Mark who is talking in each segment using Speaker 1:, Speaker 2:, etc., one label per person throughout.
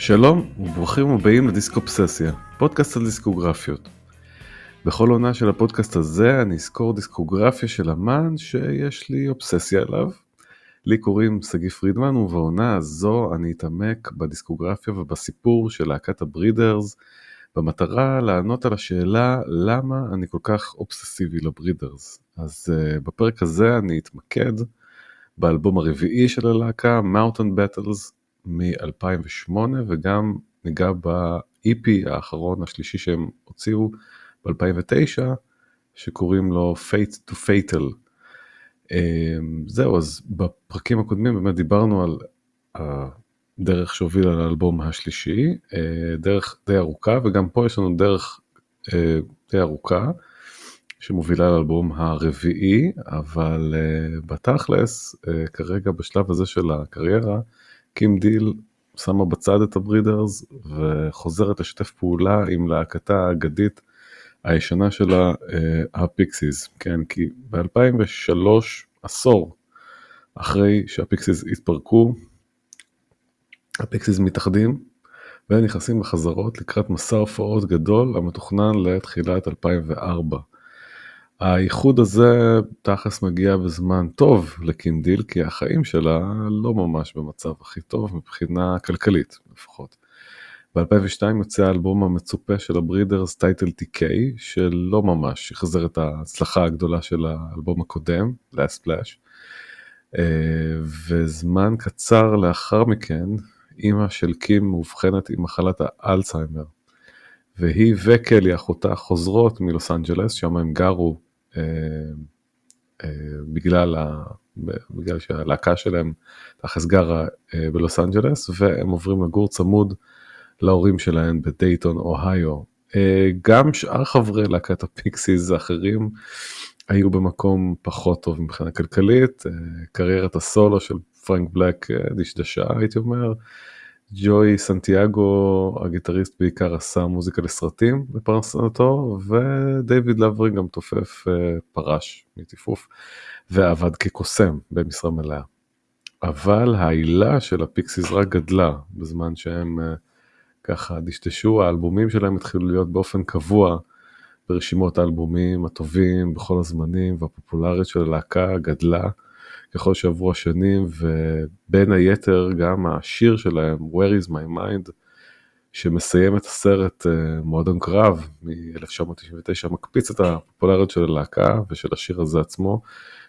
Speaker 1: שלום וברוכים הבאים לדיסקופססיה, פודקאסט על דיסקוגרפיות. בכל עונה של הפודקאסט הזה אני אזכור דיסקוגרפיה של אמן שיש לי אובססיה עליו. לי קוראים שגיא פרידמן ובעונה הזו אני אתעמק בדיסקוגרפיה ובסיפור של להקת הברידרס במטרה לענות על השאלה למה אני כל כך אובססיבי לברידרס. אז uh, בפרק הזה אני אתמקד באלבום הרביעי של הלהקה, Mountain Battles מ-2008 וגם ניגע ב-EP האחרון השלישי שהם הוציאו ב-2009 שקוראים לו Fate to Fatal. Um, זהו אז בפרקים הקודמים באמת דיברנו על הדרך שהובילה לאלבום השלישי, uh, דרך די ארוכה וגם פה יש לנו דרך uh, די ארוכה שמובילה לאלבום הרביעי אבל uh, בתכלס uh, כרגע בשלב הזה של הקריירה קים דיל שמה בצד את הברידרס וחוזרת לשתף פעולה עם להקתה האגדית הישנה שלה, אה, הפיקסיס, כן, כי ב-2003, עשור אחרי שהפיקסיס התפרקו, הפיקסיס מתאחדים ונכנסים בחזרות לקראת מסע הופעות גדול המתוכנן לתחילת 2004. האיחוד הזה תכלס מגיע בזמן טוב לקינדיל כי החיים שלה לא ממש במצב הכי טוב מבחינה כלכלית לפחות. ב-2002 יוצא האלבום המצופה של הברידרס טייטל TK שלא ממש החזר את ההצלחה הגדולה של האלבום הקודם, Last Flash. אה, וזמן קצר לאחר מכן אימא של קים מאובחנת עם מחלת האלצהיימר. והיא וקלי אחותה חוזרות מלוס אנג'לס שם הם גרו בגלל, ה, בגלל שהלהקה שלהם תכלס גרה אה, בלוס אנג'לס והם עוברים לגור צמוד להורים שלהם בדייטון אוהיו. גם שאר חברי להקת הפיקסיס האחרים היו במקום פחות טוב מבחינה כלכלית, קריירת הסולו של פרנק בלק דשדשה הייתי אומר. ג'וי סנטיאגו הגיטריסט בעיקר עשה מוזיקה לסרטים בפרנסתו ודייוויד לברי גם תופף אה, פרש מטיפוף ועבד כקוסם במשרה מלאה. אבל העילה של הפיקסיס רק גדלה בזמן שהם אה, ככה דשדשו האלבומים שלהם התחילו להיות באופן קבוע ברשימות האלבומים הטובים בכל הזמנים והפופולריות של הלהקה גדלה. ככל שעברו השנים ובין היתר גם השיר שלהם Where is my mind שמסיים את הסרט uh, מועדון קרב מ-1999 מקפיץ את הפופולריות של הלהקה ושל השיר הזה עצמו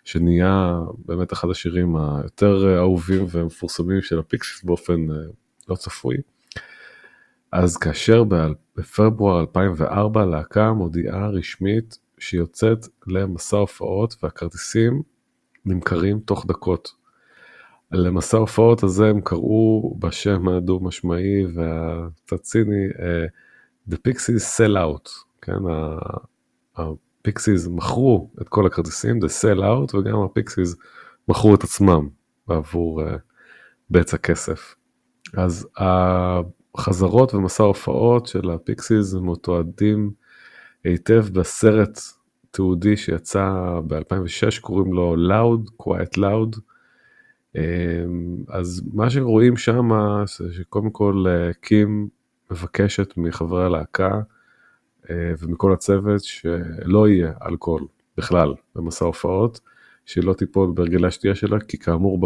Speaker 1: שנהיה באמת אחד השירים היותר אהובים ומפורסמים של הפיקסיס באופן uh, לא צפוי. אז כאשר בפברואר 2004 הלהקה מודיעה רשמית שהיא יוצאת למסע הופעות והכרטיסים נמכרים תוך דקות. למסע ההופעות הזה הם קראו בשם הדו משמעי והקצת ציני uh, The Pixies Sell Out, כן, הפיקסיס מכרו את כל הכרטיסים, The Sell Out וגם הפיקסיס מכרו את עצמם בעבור uh, בצע כסף. אז החזרות ומסע ההופעות של הפיקסיס מתועדים היטב בסרט תיעודי שיצא ב-2006 קוראים לו Loud, Quiet Loud. אמ, אז מה שרואים שם זה שקודם כל אה, קים מבקשת מחברי הלהקה אה, ומכל הצוות שלא יהיה אלכוהול בכלל במסע הופעות, שהיא לא תיפול בהרגלי השתייה שלה, כי כאמור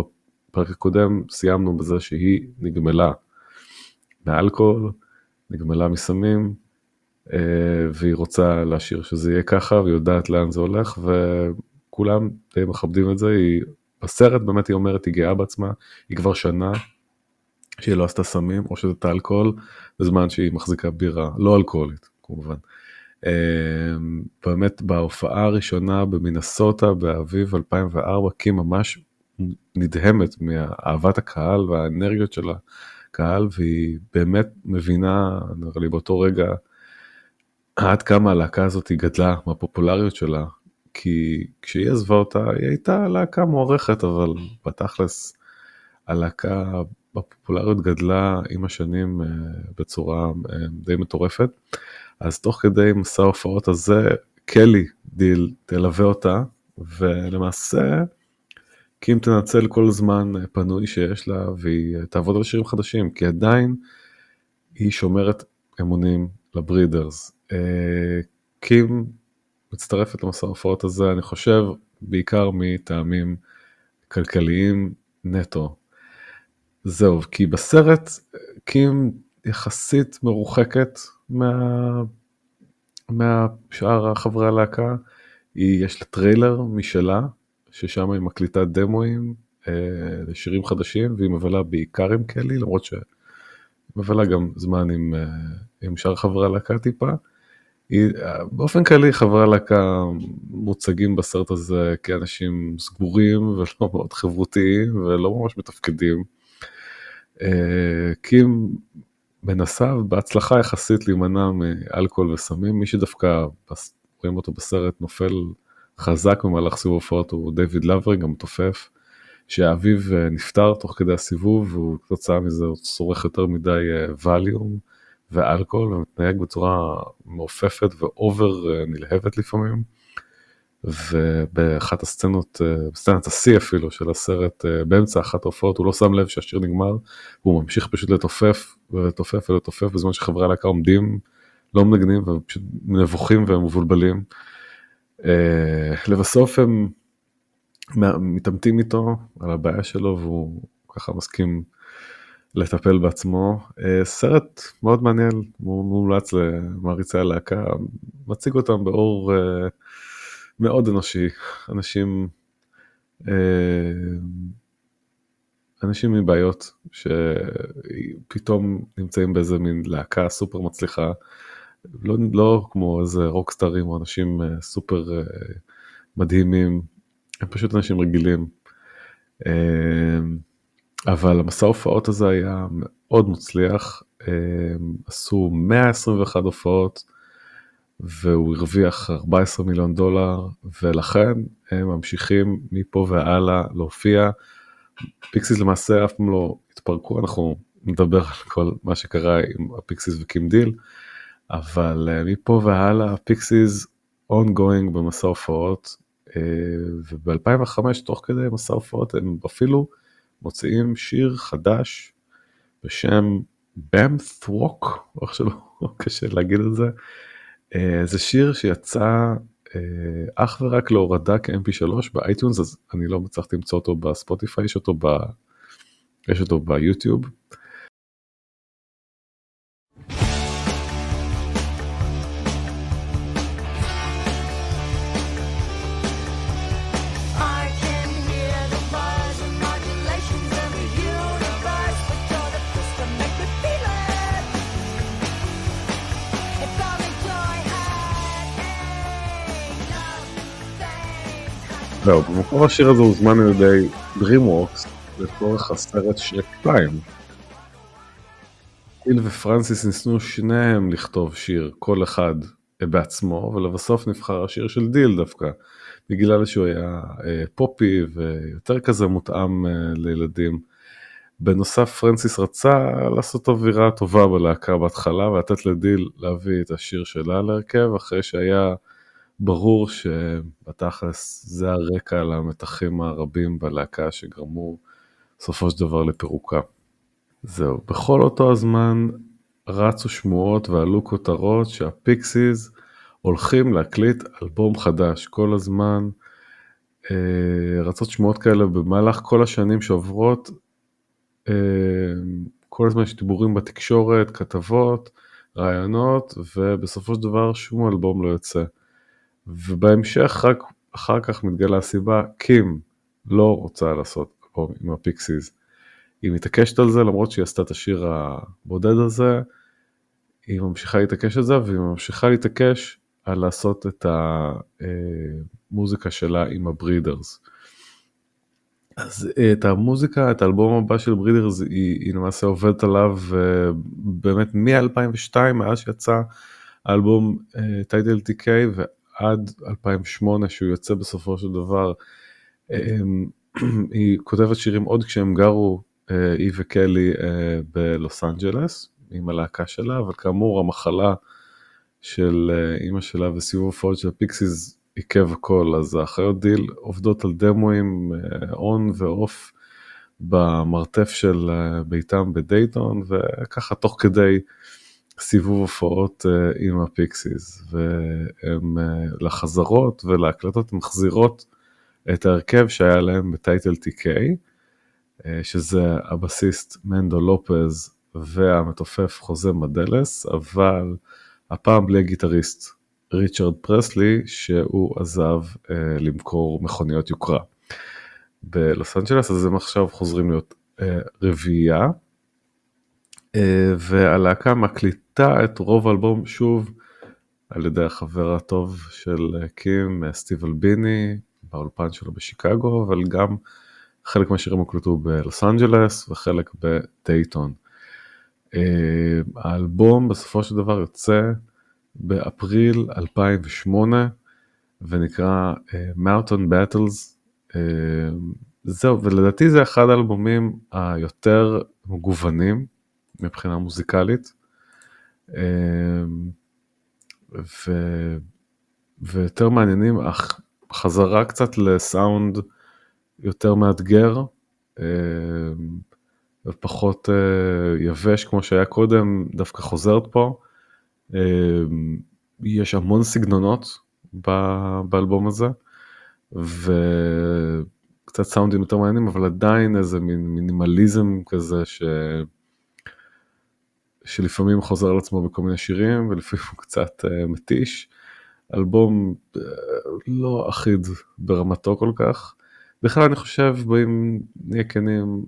Speaker 1: בפרק הקודם סיימנו בזה שהיא נגמלה מאלכוהול, נגמלה מסמים, והיא רוצה להשאיר שזה יהיה ככה והיא יודעת לאן זה הולך וכולם די מכבדים את זה, היא בסרט באמת היא אומרת היא גאה בעצמה, היא כבר שנה שהיא לא עשתה סמים או שזה את האלכוהול בזמן שהיא מחזיקה בירה לא אלכוהולית כמובן. אה, באמת בהופעה הראשונה במינסוטה באביב 2004 קים ממש נדהמת מאהבת הקהל והאנרגיות של הקהל והיא באמת מבינה נראה לי באותו רגע עד כמה הלהקה הזאת גדלה מהפופולריות שלה, כי כשהיא עזבה אותה היא הייתה להקה מוערכת, אבל בתכלס הלהקה בפופולריות גדלה עם השנים אה, בצורה אה, די מטורפת. אז תוך כדי מסע ההופעות הזה, קלי דיל תלווה אותה, ולמעשה קים תנצל כל זמן פנוי שיש לה והיא תעבוד על שירים חדשים, כי עדיין היא שומרת אמונים לברידרס. קים מצטרפת למסע ההופעות הזה, אני חושב, בעיקר מטעמים כלכליים נטו. זהו, כי בסרט קים יחסית מרוחקת מה... מהשאר חברי הלהקה, היא, יש לה טריילר משלה, ששם היא מקליטה דמואים אה, לשירים חדשים, והיא מבלה בעיקר עם קלי, למרות שהיא מבלה גם זמן עם, אה, עם שאר חברי הלהקה טיפה. היא, באופן כללי חברי הלהקה מוצגים בסרט הזה כאנשים סגורים ולא מאוד חברותיים ולא ממש מתפקדים. אה, קים מנסה בהצלחה יחסית להימנע מאלכוהול וסמים, מי שדווקא רואים אותו בסרט נופל חזק במהלך סיבוב הופעות הוא דיוויד לאברינג המתופף, שאביו אה, נפטר תוך כדי הסיבוב והוא כתוצאה מזה הוא צורך יותר מדי ואליום אה, ואלכוהול ומתנהג בצורה מעופפת ו over אה, נלהבת לפעמים. ובאחת הסצנות, בסצנת השיא אפילו של הסרט, באמצע אחת ההופעות הוא לא שם לב שהשיר נגמר, והוא ממשיך פשוט לתופף ולתופף ולתופף בזמן שחברי הלהקה עומדים, לא מנגנים ופשוט נבוכים ומבולבלים. לבסוף הם מתעמתים איתו על הבעיה שלו והוא ככה מסכים לטפל בעצמו. אה, סרט מאוד מעניין, מומלץ למעריצי הלהקה, מציג אותם באור אה, מאוד אנושי, אנשים, אה, אנשים עם בעיות שפתאום נמצאים באיזה מין להקה סופר מצליחה, לא, לא כמו איזה רוקסטרים או אנשים סופר מדהימים, הם פשוט אנשים רגילים. אבל המסע הופעות הזה היה מאוד מוצלח, עשו 121 הופעות והוא הרוויח 14 מיליון דולר ולכן הם ממשיכים מפה והלאה להופיע. פיקסיס למעשה אף פעם לא התפרקו, אנחנו נדבר על כל מה שקרה עם הפיקסיס וקים דיל, אבל אה, מפה והלאה פיקסיס ongoing במסע הופעות וב-2005 תוך כדי מסע הופעות הם אפילו מוציאים שיר חדש בשם Bam Thwok, או איך שלא קשה להגיד את זה. אה, זה שיר שיצא אה, אך ורק להורדה כ-mp3 באייטיונס, אז אני לא הצלחתי למצוא אותו בספוטיפיי, יש אותו, ב... יש אותו ביוטיוב. זהו, במקור השיר הזה הוזמן על ידי DreamWorks לצורך הסרט שרק 2. דיל ופרנסיס ניסו שניהם לכתוב שיר, כל אחד בעצמו, ולבסוף נבחר השיר של דיל דווקא, בגלל שהוא היה אה, פופי ויותר כזה מותאם אה, לילדים. בנוסף פרנסיס רצה לעשות אווירה טובה בלהקה בהתחלה ולתת לדיל להביא את השיר שלה להרכב אחרי שהיה ברור שבתכלס זה הרקע למתחים הרבים בלהקה שגרמו בסופו של דבר לפירוקה. זהו, בכל אותו הזמן רצו שמועות ועלו כותרות שהפיקסיס הולכים להקליט אלבום חדש כל הזמן. אה, רצות שמועות כאלה במהלך כל השנים שעוברות, אה, כל הזמן יש דיבורים בתקשורת, כתבות, רעיונות, ובסופו של דבר שום אלבום לא יוצא. ובהמשך רק אחר כך מתגלה הסיבה, קים לא רוצה לעשות עם הפיקסיס. היא מתעקשת על זה למרות שהיא עשתה את השיר הבודד הזה, היא ממשיכה להתעקש על זה והיא ממשיכה להתעקש על לעשות את המוזיקה שלה עם הברידרס. אז את המוזיקה, את האלבום הבא של ברידרס היא, היא למעשה עובדת עליו באמת מ-2002 מאז שיצא האלבום Title TK עד 2008 שהוא יוצא בסופו של דבר. אמ, היא כותבת שירים עוד כשהם גרו, אה, היא וקלי אה, בלוס אנג'לס עם הלהקה שלה, אבל כאמור המחלה של אה, אימא שלה וסיבוב הפעולה של הפיקסיס עיכב הכל, אז האחיות דיל עובדות על דמוים און ואוף במרתף של ביתם בדייטון, וככה תוך כדי סיבוב הופעות עם הפיקסיס, והם לחזרות ולהקלטות מחזירות את ההרכב שהיה להם ב Title TK, שזה הבסיסט מנדו לופז והמתופף חוזה מדלס, אבל הפעם בלי הגיטריסט ריצ'רד פרסלי, שהוא עזב אה, למכור מכוניות יוקרה. בלוס אנג'לס, אז הם עכשיו חוזרים להיות אה, רביעייה, אה, והלהקה מקליטה את רוב האלבום שוב על ידי החבר הטוב של אה, קים, אה, סטיב אלביני, באולפן שלו בשיקגו, אבל גם חלק מהשירים הוקלטו בלוס אנג'לס וחלק בדייטון. אה, האלבום בסופו של דבר יוצא באפריל 2008 ונקרא uh, Battles. זהו, ולדעתי זה אחד האלבומים היותר מגוונים מבחינה מוזיקלית. Uh, ו... ויותר מעניינים, אך חזרה קצת לסאונד יותר מאתגר. Uh, ופחות uh, יבש כמו שהיה קודם, דווקא חוזרת פה. Uh, יש המון סגנונות באלבום הזה, וקצת סאונדים יותר מעניינים, אבל עדיין איזה מין מינימליזם כזה ש... שלפעמים חוזר על עצמו בכל מיני שירים, ולפעמים הוא קצת uh, מתיש. אלבום uh, לא אחיד ברמתו כל כך. בכלל אני חושב, אם נהיה כנים,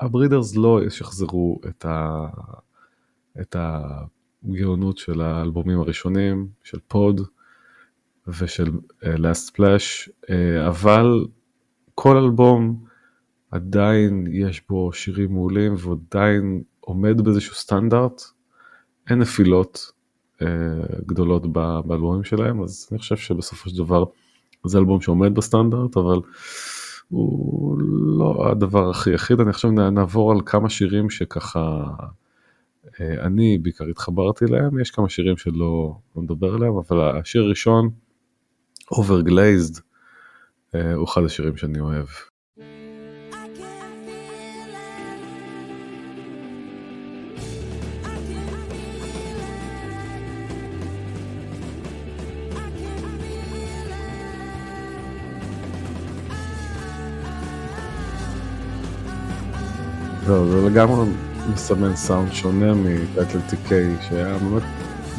Speaker 1: הברידרס לא ישחזרו את, ה... את הגאונות של האלבומים הראשונים, של פוד ושל uh, Last Splash, uh, אבל כל אלבום עדיין יש בו שירים מעולים ועדיין עומד באיזשהו סטנדרט, אין נפילות uh, גדולות באלבומים שלהם, אז אני חושב שבסופו של דבר זה אלבום שעומד בסטנדרט, אבל הוא לא הדבר הכי יחיד, אני עכשיו נעבור על כמה שירים שככה אה, אני בעיקר התחברתי להם, יש כמה שירים שלא לא מדבר עליהם, אבל השיר הראשון, Overglazed, אה, הוא אחד השירים שאני אוהב. לא, זה לגמרי מסמן סאונד שונה מטייטל טיקי, שהיה באמת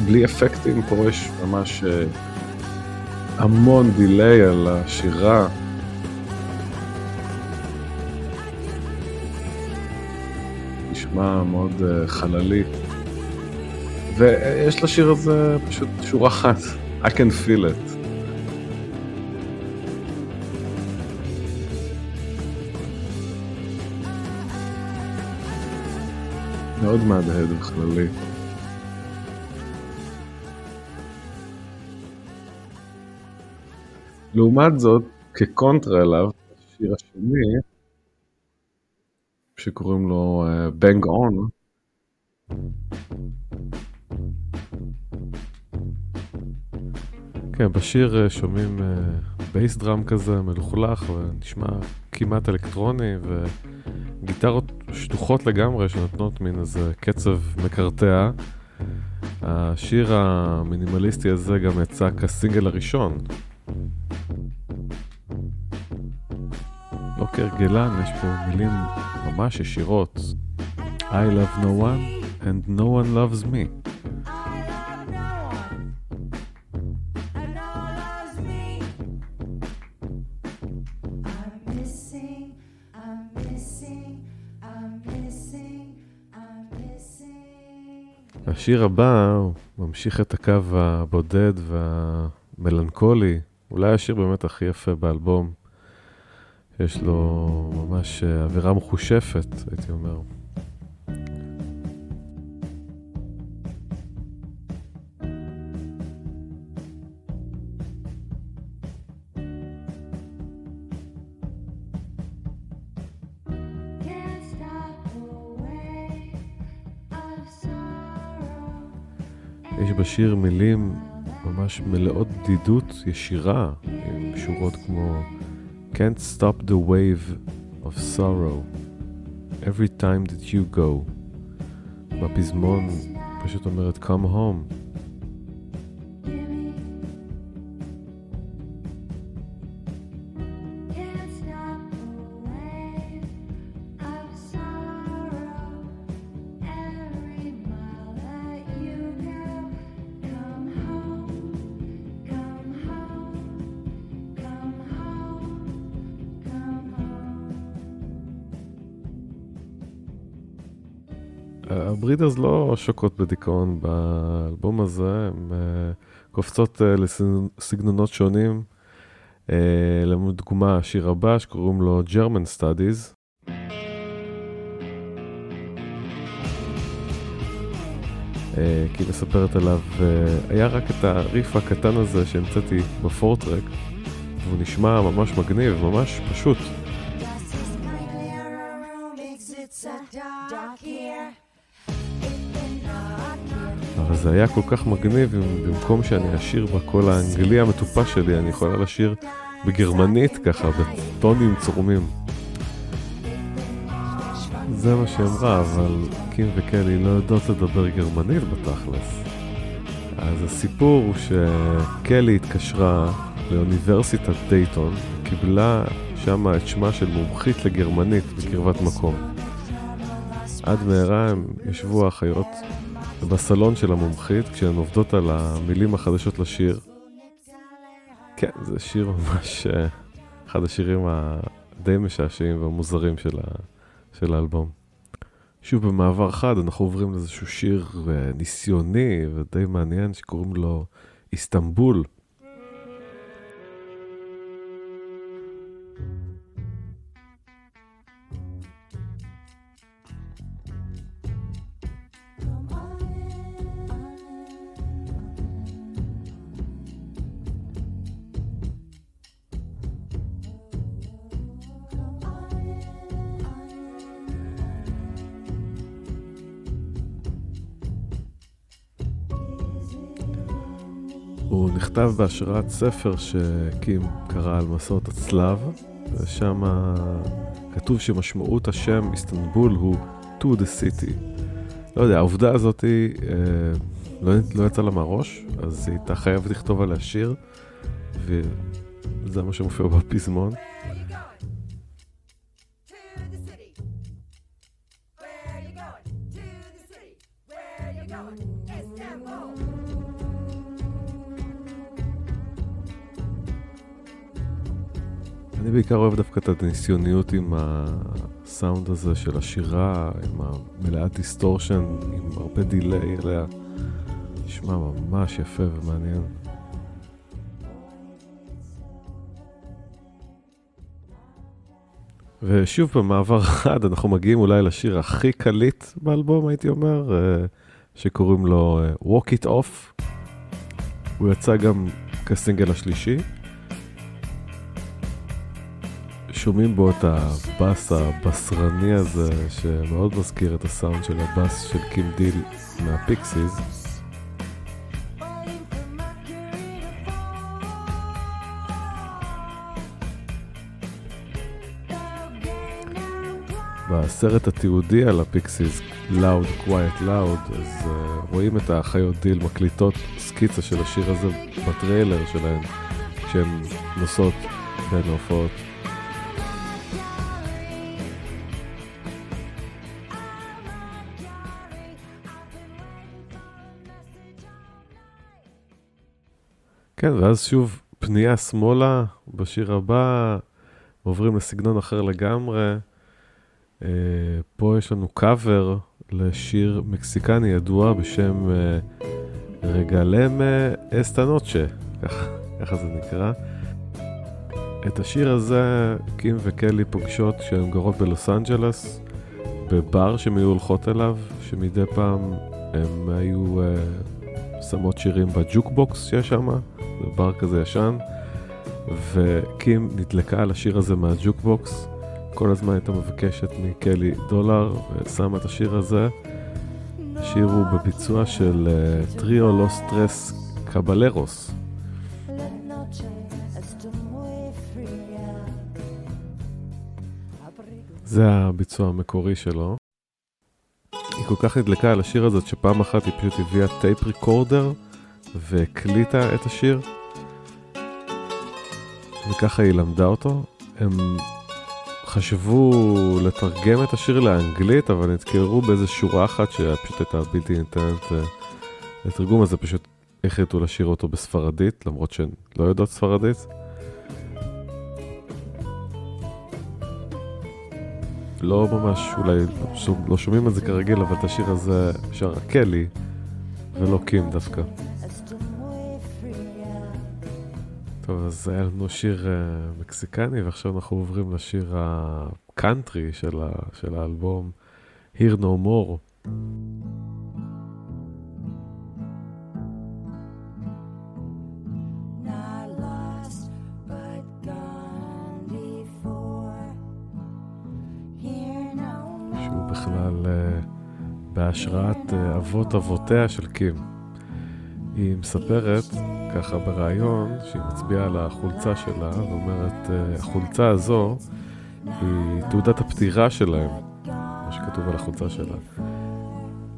Speaker 1: בלי אפקטים, פה יש ממש אה, המון דיליי על השירה. נשמע מאוד uh, חללי. ויש לשיר הזה פשוט שורה אחת, I can feel it. מאוד מהדהד בכללי. לעומת זאת, כקונטרה אליו, השיר השני, שקוראים לו Bang uh, On, כן, בשיר uh, שומעים bass uh, drum כזה מלוכלך ונשמע כמעט אלקטרוני וגיטרות שטוחות לגמרי שנותנות מין איזה קצב מקרטע. השיר המינימליסטי הזה גם יצא כסינגל הראשון. לא כהרגלן, יש פה מילים ממש ישירות. I love no one and no one loves me. השיר הבא ממשיך את הקו הבודד והמלנכולי, אולי השיר באמת הכי יפה באלבום. יש לו ממש אווירה מחושפת, הייתי אומר. יש בשיר מילים ממש מלאות בדידות ישירה, עם שורות כמו Can't stop the wave of sorrow. Every time that you go. בפזמון פשוט אומרת come home. הברידרס לא שוקות בדיכאון באלבום הזה, הן uh, קופצות uh, לסגנונות שונים. Uh, לדוגמה, השיר הבא שקוראים לו German Studies. כי היא מספרת עליו, היה רק את הריף הקטן הזה שהמצאתי בפורטרק, והוא נשמע ממש מגניב, ממש פשוט. זה היה כל כך מגניב, במקום שאני אשיר בקול האנגלי המטופש שלי, אני יכולה לשיר בגרמנית ככה, בטונים צורמים. זה מה שהיא אמרה, אבל קים וקלי לא יודעות לדבר גרמנית בתכלס. אז הסיפור הוא שקלי התקשרה לאוניברסיטת דייטון, קיבלה שם את שמה של מומחית לגרמנית בקרבת מקום. עד מהרה הם ישבו האחיות בסלון של המומחית, כשהן עובדות על המילים החדשות לשיר. כן, זה שיר ממש, אה, אחד השירים הדי משעשעים והמוזרים של, ה, של האלבום. שוב, במעבר חד אנחנו עוברים לאיזשהו שיר אה, ניסיוני ודי מעניין שקוראים לו איסטנבול. נכתב בהשראת ספר שקים קרא על מסעות הצלב, ושם כתוב שמשמעות השם איסטנבול הוא to the city. לא יודע, העובדה הזאת היא, אה, לא, לא יצאה לה מהראש, אז היא הייתה חייבת לכתוב עליה שיר, וזה מה שמופיע בפזמון. אני בעיקר אוהב דווקא את הניסיוניות עם הסאונד הזה של השירה, עם המלאת distortion, עם הרבה delay עליה. נשמע ממש יפה ומעניין. ושוב במעבר אחד אנחנו מגיעים אולי לשיר הכי קליט באלבום, הייתי אומר, אה, שקוראים לו אה, Walk It Off. הוא יצא גם כסינגל השלישי. שומעים בו את הבאס הבשרני הזה, שמאוד מזכיר את הסאונד של הבאס של קים דיל מהפיקסיס. בסרט התיעודי על הפיקסיס, Loud, Quiet Loud, אז uh, רואים את האחיות דיל מקליטות סקיצה של השיר הזה בטריילר שלהן, כשהן נוסעות בין ההופעות. כן, ואז שוב פנייה שמאלה, בשיר הבא עוברים לסגנון אחר לגמרי. Uh, פה יש לנו קאבר לשיר מקסיקני ידוע בשם uh, Regálame Esta Noche, ככה, זה נקרא. את השיר הזה קים וקלי פוגשות כשהן גרות בלוס אנג'לס, בבר שהן היו הולכות אליו, שמדי פעם הם היו uh, שמות שירים בג'וקבוקס שיש שם. בר כזה ישן, וקים נדלקה על השיר הזה מהג'וקבוקס, כל הזמן הייתה מבקשת מקלי דולר, ושמה את השיר הזה. השיר הוא בביצוע של uh, Trio Los Tres Caballeros. זה הביצוע המקורי שלו. היא כל כך נדלקה על השיר הזאת שפעם אחת היא פשוט הביאה tape recorder והקליטה את השיר. וככה היא למדה אותו. הם חשבו לתרגם את השיר לאנגלית, אבל נתקלרו באיזה שורה אחת שפשוט הייתה בלתי ניתנת אה, לתרגום, אז פשוט החליטו לשיר אותו בספרדית, למרות שהן לא יודעות ספרדית. לא ממש, אולי לא שומעים את זה כרגיל, אבל את השיר הזה שר קלי, ולא קים דווקא. טוב, אז היה לנו שיר uh, מקסיקני, ועכשיו אנחנו עוברים לשיר הקאנטרי של, ה, של האלבום, Here No More. שהוא בכלל uh, בהשראת uh, אבות אבותיה של קים. היא מספרת ככה בריאיון שהיא מצביעה על החולצה שלה ואומרת, אה, החולצה הזו היא תעודת הפטירה שלהם, מה שכתוב על החולצה שלה.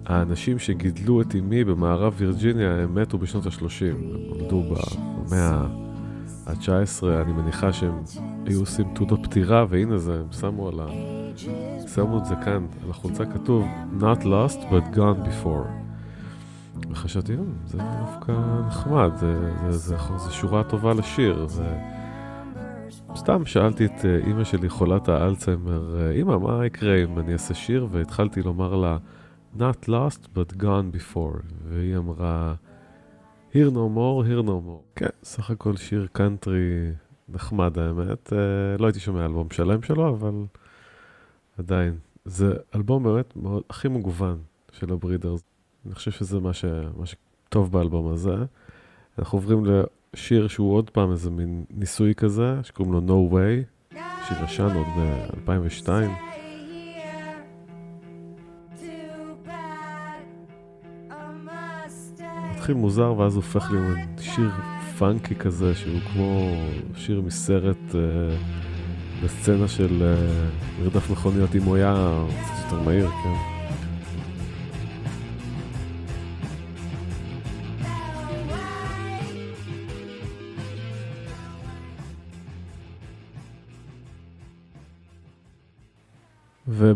Speaker 1: האנשים שגידלו את אמי במערב וירג'יניה הם מתו בשנות ה-30, הם נולדו במאה ה-19, אני מניחה שהם היו עושים תעודות פטירה, והנה זה, הם שמו על ה... שמו את זה כאן, על החולצה כתוב Not lost but gone before. וחשבתי, אה, זה דווקא נחמד, זה, זה, זה, זה, שורה טובה לשיר. זה... סתם שאלתי את אה, אימא שלי, חולת האלצהיימר, אה, אימא, מה יקרה אם אני אעשה שיר? והתחלתי לומר לה, Not lost but gone before. והיא אמרה, Here no more, here no more. כן, סך הכל שיר קאנטרי נחמד האמת. לא הייתי שומע אלבום שלם שלו, אבל עדיין. זה אלבום באמת מאוד, הכי מגוון של הברידרס. אני חושב שזה מה, ש... מה שטוב באלבום הזה. אנחנו עוברים לשיר שהוא עוד פעם איזה מין ניסוי כזה, שקוראים לו No Way, שיר ישן עוד ב-2002. מתחיל מוזר ואז הופך לי מין שיר פאנקי כזה, שהוא כמו שיר מסרט uh, בסצנה של uh, מרדף מכוניות, אם הוא היה קצת יותר מהיר, כן.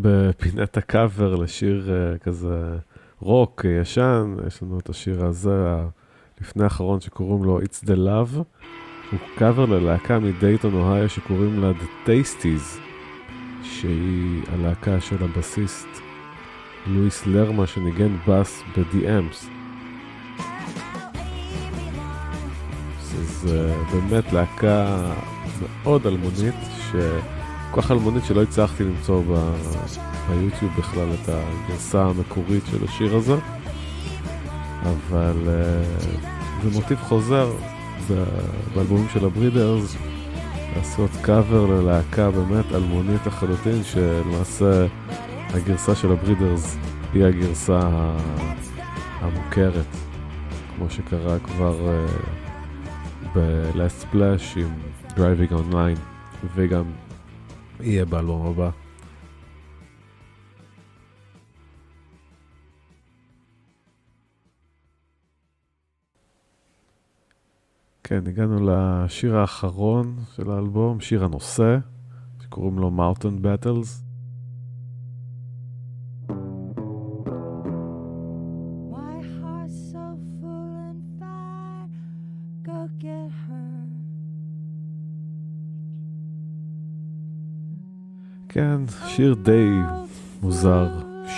Speaker 1: ובפינת הקאבר לשיר uh, כזה רוק ישן, יש לנו את השיר הזה, לפני האחרון שקוראים לו It's the Love. הוא קאבר ללהקה מדייטון אוהיו שקוראים לה The Tasties, שהיא הלהקה של הבסיסט לואיס לרמה שניגן בס Amps. זה באמת להקה מאוד אלמונית, ש... כל כך אלמונית שלא הצלחתי למצוא ב... ביוטיוב בכלל את הגרסה המקורית של השיר הזה, אבל זה מוטיב חוזר באלבומים של הברידרס, לעשות קאבר ללהקה באמת אלמונית לחלוטין, שלמעשה הגרסה של הברידרס היא הגרסה המוכרת, כמו שקרה כבר uh, ב-Last Splash עם Driving Online, וגם יהיה באלבום הבא. כן, הגענו לשיר האחרון של האלבום, שיר הנושא, שקוראים לו Mountain Battles. כן, שיר די מוזר,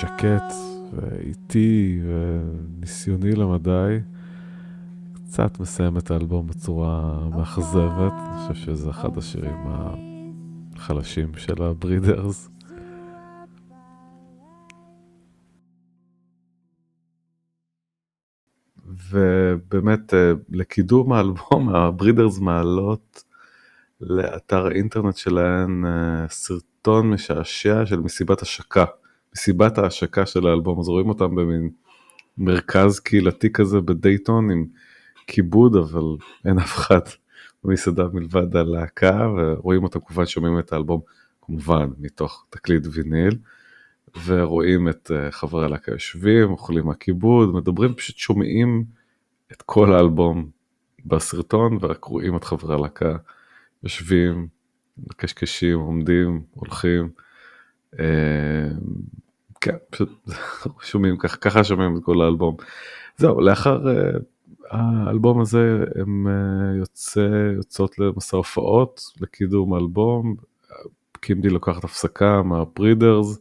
Speaker 1: שקט ואיטי וניסיוני למדי. קצת מסיים את האלבום בצורה מאכזבת, אני חושב שזה אחד השירים החלשים של הברידרס. ובאמת אה, לקידום האלבום הברידרס מעלות לאתר האינטרנט שלהן אה, סרט סרטון משעשע של מסיבת השקה, מסיבת ההשקה של האלבום, אז רואים אותם במין מרכז קהילתי כזה בדייטון עם כיבוד, אבל אין אף אחד במסעדה מלבד הלהקה, ורואים אותם כמובן שומעים את האלבום כמובן מתוך תקליט ויניל, ורואים את uh, חברי הלהקה יושבים, אוכלים מהכיבוד, מדברים, פשוט שומעים את כל האלבום בסרטון, ורק רואים את חברי הלהקה יושבים, מקשקשים, עומדים, הולכים. Uh, כן, פשוט שומעים ככה, ככה שומעים את כל האלבום. זהו, לאחר uh, האלבום הזה הם uh, יוצא, יוצאות למסע הופעות לקידום האלבום, קימדי לוקחת הפסקה מהברידרס,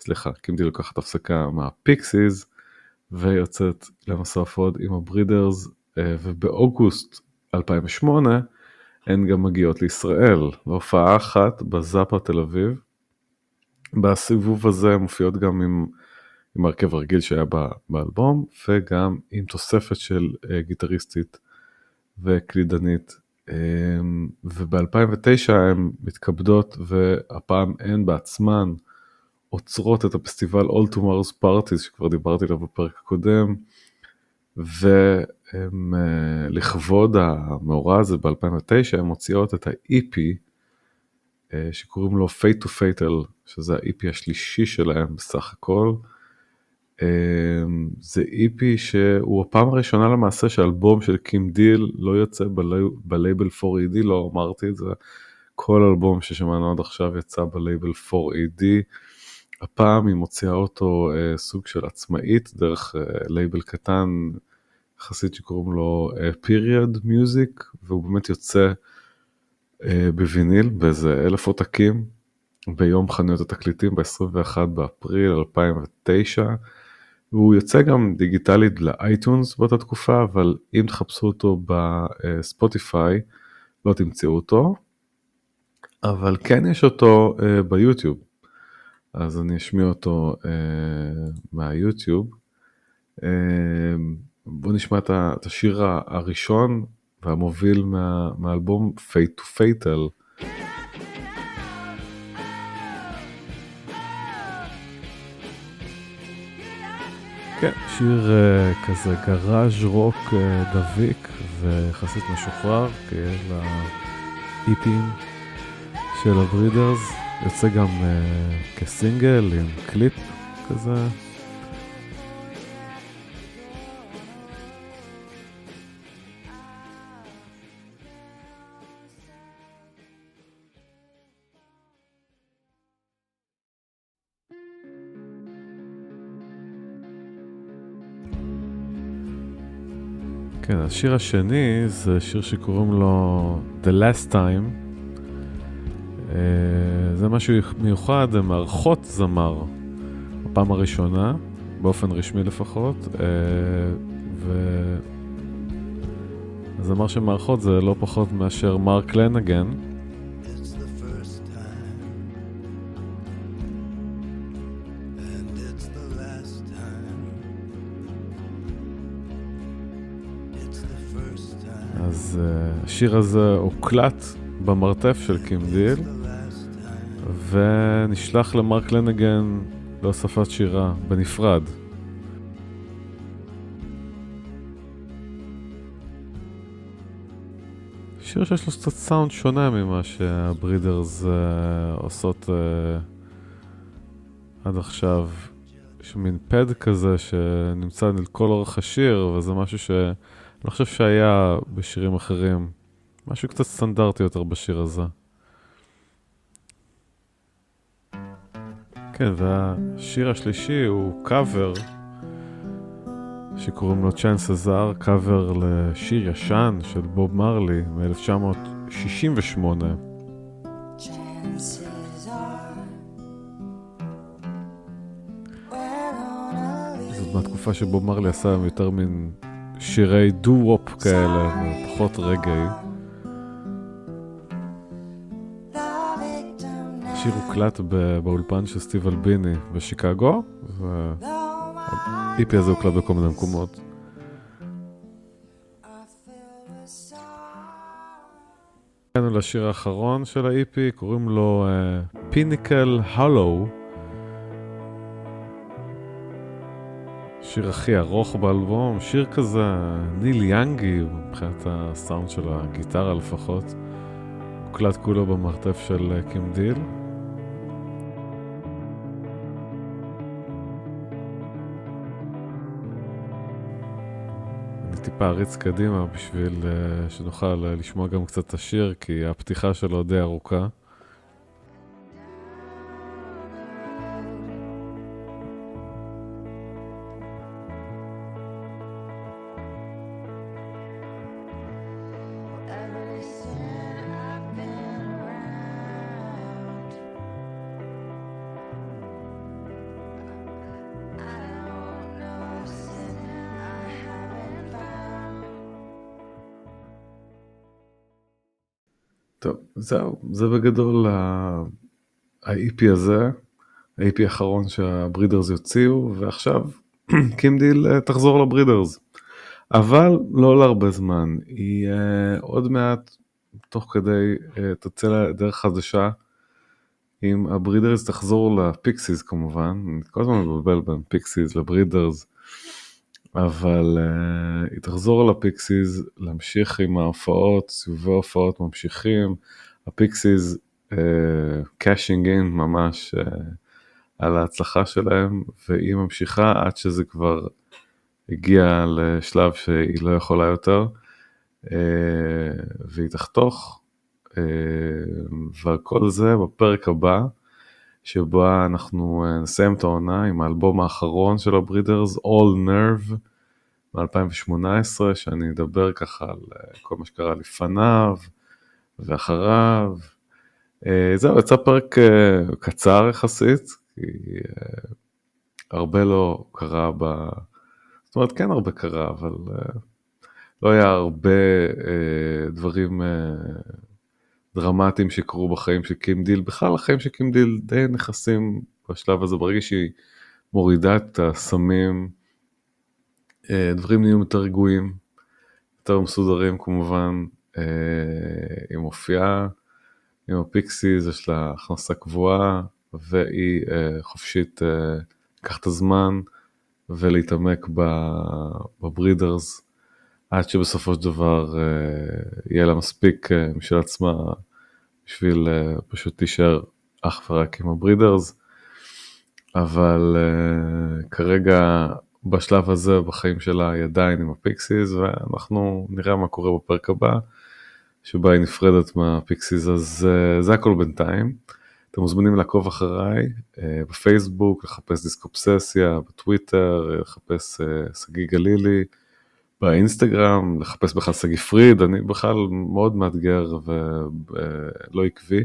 Speaker 1: סליחה, קימדי לוקחת הפסקה מהפיקסיס, ויוצאת למסע הופעות עם הברידרס, ובאוגוסט 2008 הן גם מגיעות לישראל, להופעה אחת בזאפה תל אביב. בסיבוב הזה מופיעות גם עם עם הרכב הרגיל שהיה באלבום, וגם עם תוספת של אה, גיטריסטית וקלידנית. אמ, וב-2009 הן מתכבדות, והפעם הן בעצמן אוצרות את הפסטיבל All Tomorrow's Parties, שכבר דיברתי עליו בפרק הקודם, ולכבוד המאורע הזה ב-2009 הן מוציאות את ה-EP, אה, שקוראים לו Fate to Fatal, שזה ה-EP השלישי שלהם בסך הכל. אמ, זה EP שהוא הפעם הראשונה למעשה שאלבום של קים דיל לא יוצא בלייבל 4AD, לא אמרתי את זה, כל אלבום ששמענו עד עכשיו יצא בלייבל 4AD. הפעם היא מוציאה אותו אה, סוג של עצמאית דרך אה, לייבל קטן יחסית שקוראים לו אה, Period Music והוא באמת יוצא אה, בוויניל באיזה אלף עותקים ביום חנויות התקליטים ב-21 באפריל 2009. והוא יוצא גם דיגיטלית לאייטונס באותה תקופה, אבל אם תחפשו אותו בספוטיפיי לא תמצאו אותו, אבל כן יש אותו uh, ביוטיוב, אז אני אשמיע אותו uh, מהיוטיוב. Uh, בואו נשמע את השיר הראשון והמוביל מה, מהאלבום Fate to Fatal. כן, שיר uh, כזה גראז' רוק uh, דביק ויחסית משוחרר, כאלה איפים של הברידרס, יוצא גם uh, כסינגל עם קליפ כזה. כן, השיר השני זה שיר שקוראים לו The Last Time. Uh, זה משהו מיוחד, זה מערכות זמר, בפעם הראשונה, באופן רשמי לפחות, uh, ו... הזמר של מערכות זה לא פחות מאשר מרק לנגן. השיר הזה הוקלט במרתף של קים דיל ונשלח למרק לנגן להוספת שירה בנפרד. שיר שיש לו קצת סאונד שונה ממה שהברידרס uh, עושות uh, עד עכשיו. יש מין pad כזה שנמצא לכל אורך השיר וזה משהו שאני לא חושב שהיה בשירים אחרים. משהו קצת סטנדרטי יותר בשיר הזה. כן, והשיר השלישי הוא קאבר שקוראים לו צ'אנס הזר, קאבר לשיר ישן של בוב מרלי מ-1968. זאת מהתקופה שבוב מרלי עשה יותר מין שירי דו-וופ כאלה, פחות רגעי. השיר הוקלט באולפן של סטיב אלביני בשיקגו, והאיפי הזה הוקלט בכל מיני מקומות. הגענו לשיר האחרון של האיפי, קוראים לו Pinnacle uh, Hollow. שיר הכי ארוך באלבום, שיר כזה ניל יאנגי מבחינת הסאונד של הגיטרה לפחות. הוקלט כולו במרתף של קים דיל. אריץ קדימה בשביל uh, שנוכל uh, לשמוע גם קצת את השיר, כי הפתיחה שלו די ארוכה. זהו, זה בגדול ה-EP הזה, ה-EP האחרון שהברידרס יוציאו, ועכשיו קים דיל אה, תחזור לברידרס. אבל לא להרבה זמן, היא עוד מעט, תוך כדי, uh, תצא לדרך חדשה, עם הברידרס תחזור לפיקסיס כמובן, אני כל הזמן מבלבל בין פיקסיס לברידרס. אבל uh, היא תחזור לפיקסיס, להמשיך עם ההופעות, סיבובי הופעות ממשיכים, הפיקסיס cashing in ממש uh, על ההצלחה שלהם, והיא ממשיכה עד שזה כבר הגיע לשלב שהיא לא יכולה יותר, uh, והיא תחתוך, uh, וכל זה בפרק הבא. שבו אנחנו נסיים את העונה עם האלבום האחרון של הברידרס, All Nerve, מ-2018, שאני אדבר ככה על כל מה שקרה לפניו ואחריו. זהו, יצא פרק קצר יחסית, כי הרבה לא קרה ב... זאת אומרת, כן הרבה קרה, אבל לא היה הרבה דברים דרמטיים שקרו בחיים של קים דיל, בכלל החיים של קים דיל די נכנסים בשלב הזה, ברגע שהיא מורידה את הסמים, אה, דברים נהיים יותר רגועים, יותר מסודרים כמובן, אה, היא מופיעה עם הפיקסיס, יש לה הכנסה קבועה, והיא אה, חופשית לקחת את הזמן ולהתעמק בברידרס. עד שבסופו של דבר יהיה לה מספיק משל עצמה בשביל פשוט להישאר אך ורק עם הברידרס, אבל uh, כרגע בשלב הזה בחיים שלה היא עדיין עם הפיקסיס ואנחנו נראה מה קורה בפרק הבא, שבה היא נפרדת מהפיקסיס, אז uh, זה הכל בינתיים. אתם מוזמנים לעקוב אחריי uh, בפייסבוק, לחפש דיסקופססיה, בטוויטר, לחפש שגיא uh, גלילי. באינסטגרם, לחפש בכלל שגיא פריד, אני בכלל מאוד מאתגר ולא עקבי,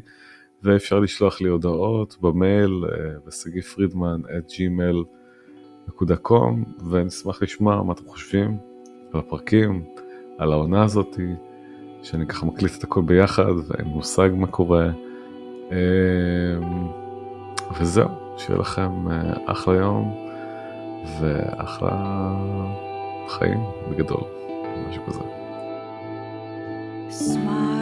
Speaker 1: ואפשר לשלוח לי הודעות במייל בשגיא פרידמן את gmail.com, ונשמח לשמוע מה אתם חושבים על הפרקים, על העונה הזאתי, שאני ככה מקליט את הכל ביחד ואין מושג מה קורה. וזהו, שיהיה לכם אחלה יום ואחלה... חיים בגדול, משהו כזה. Smile.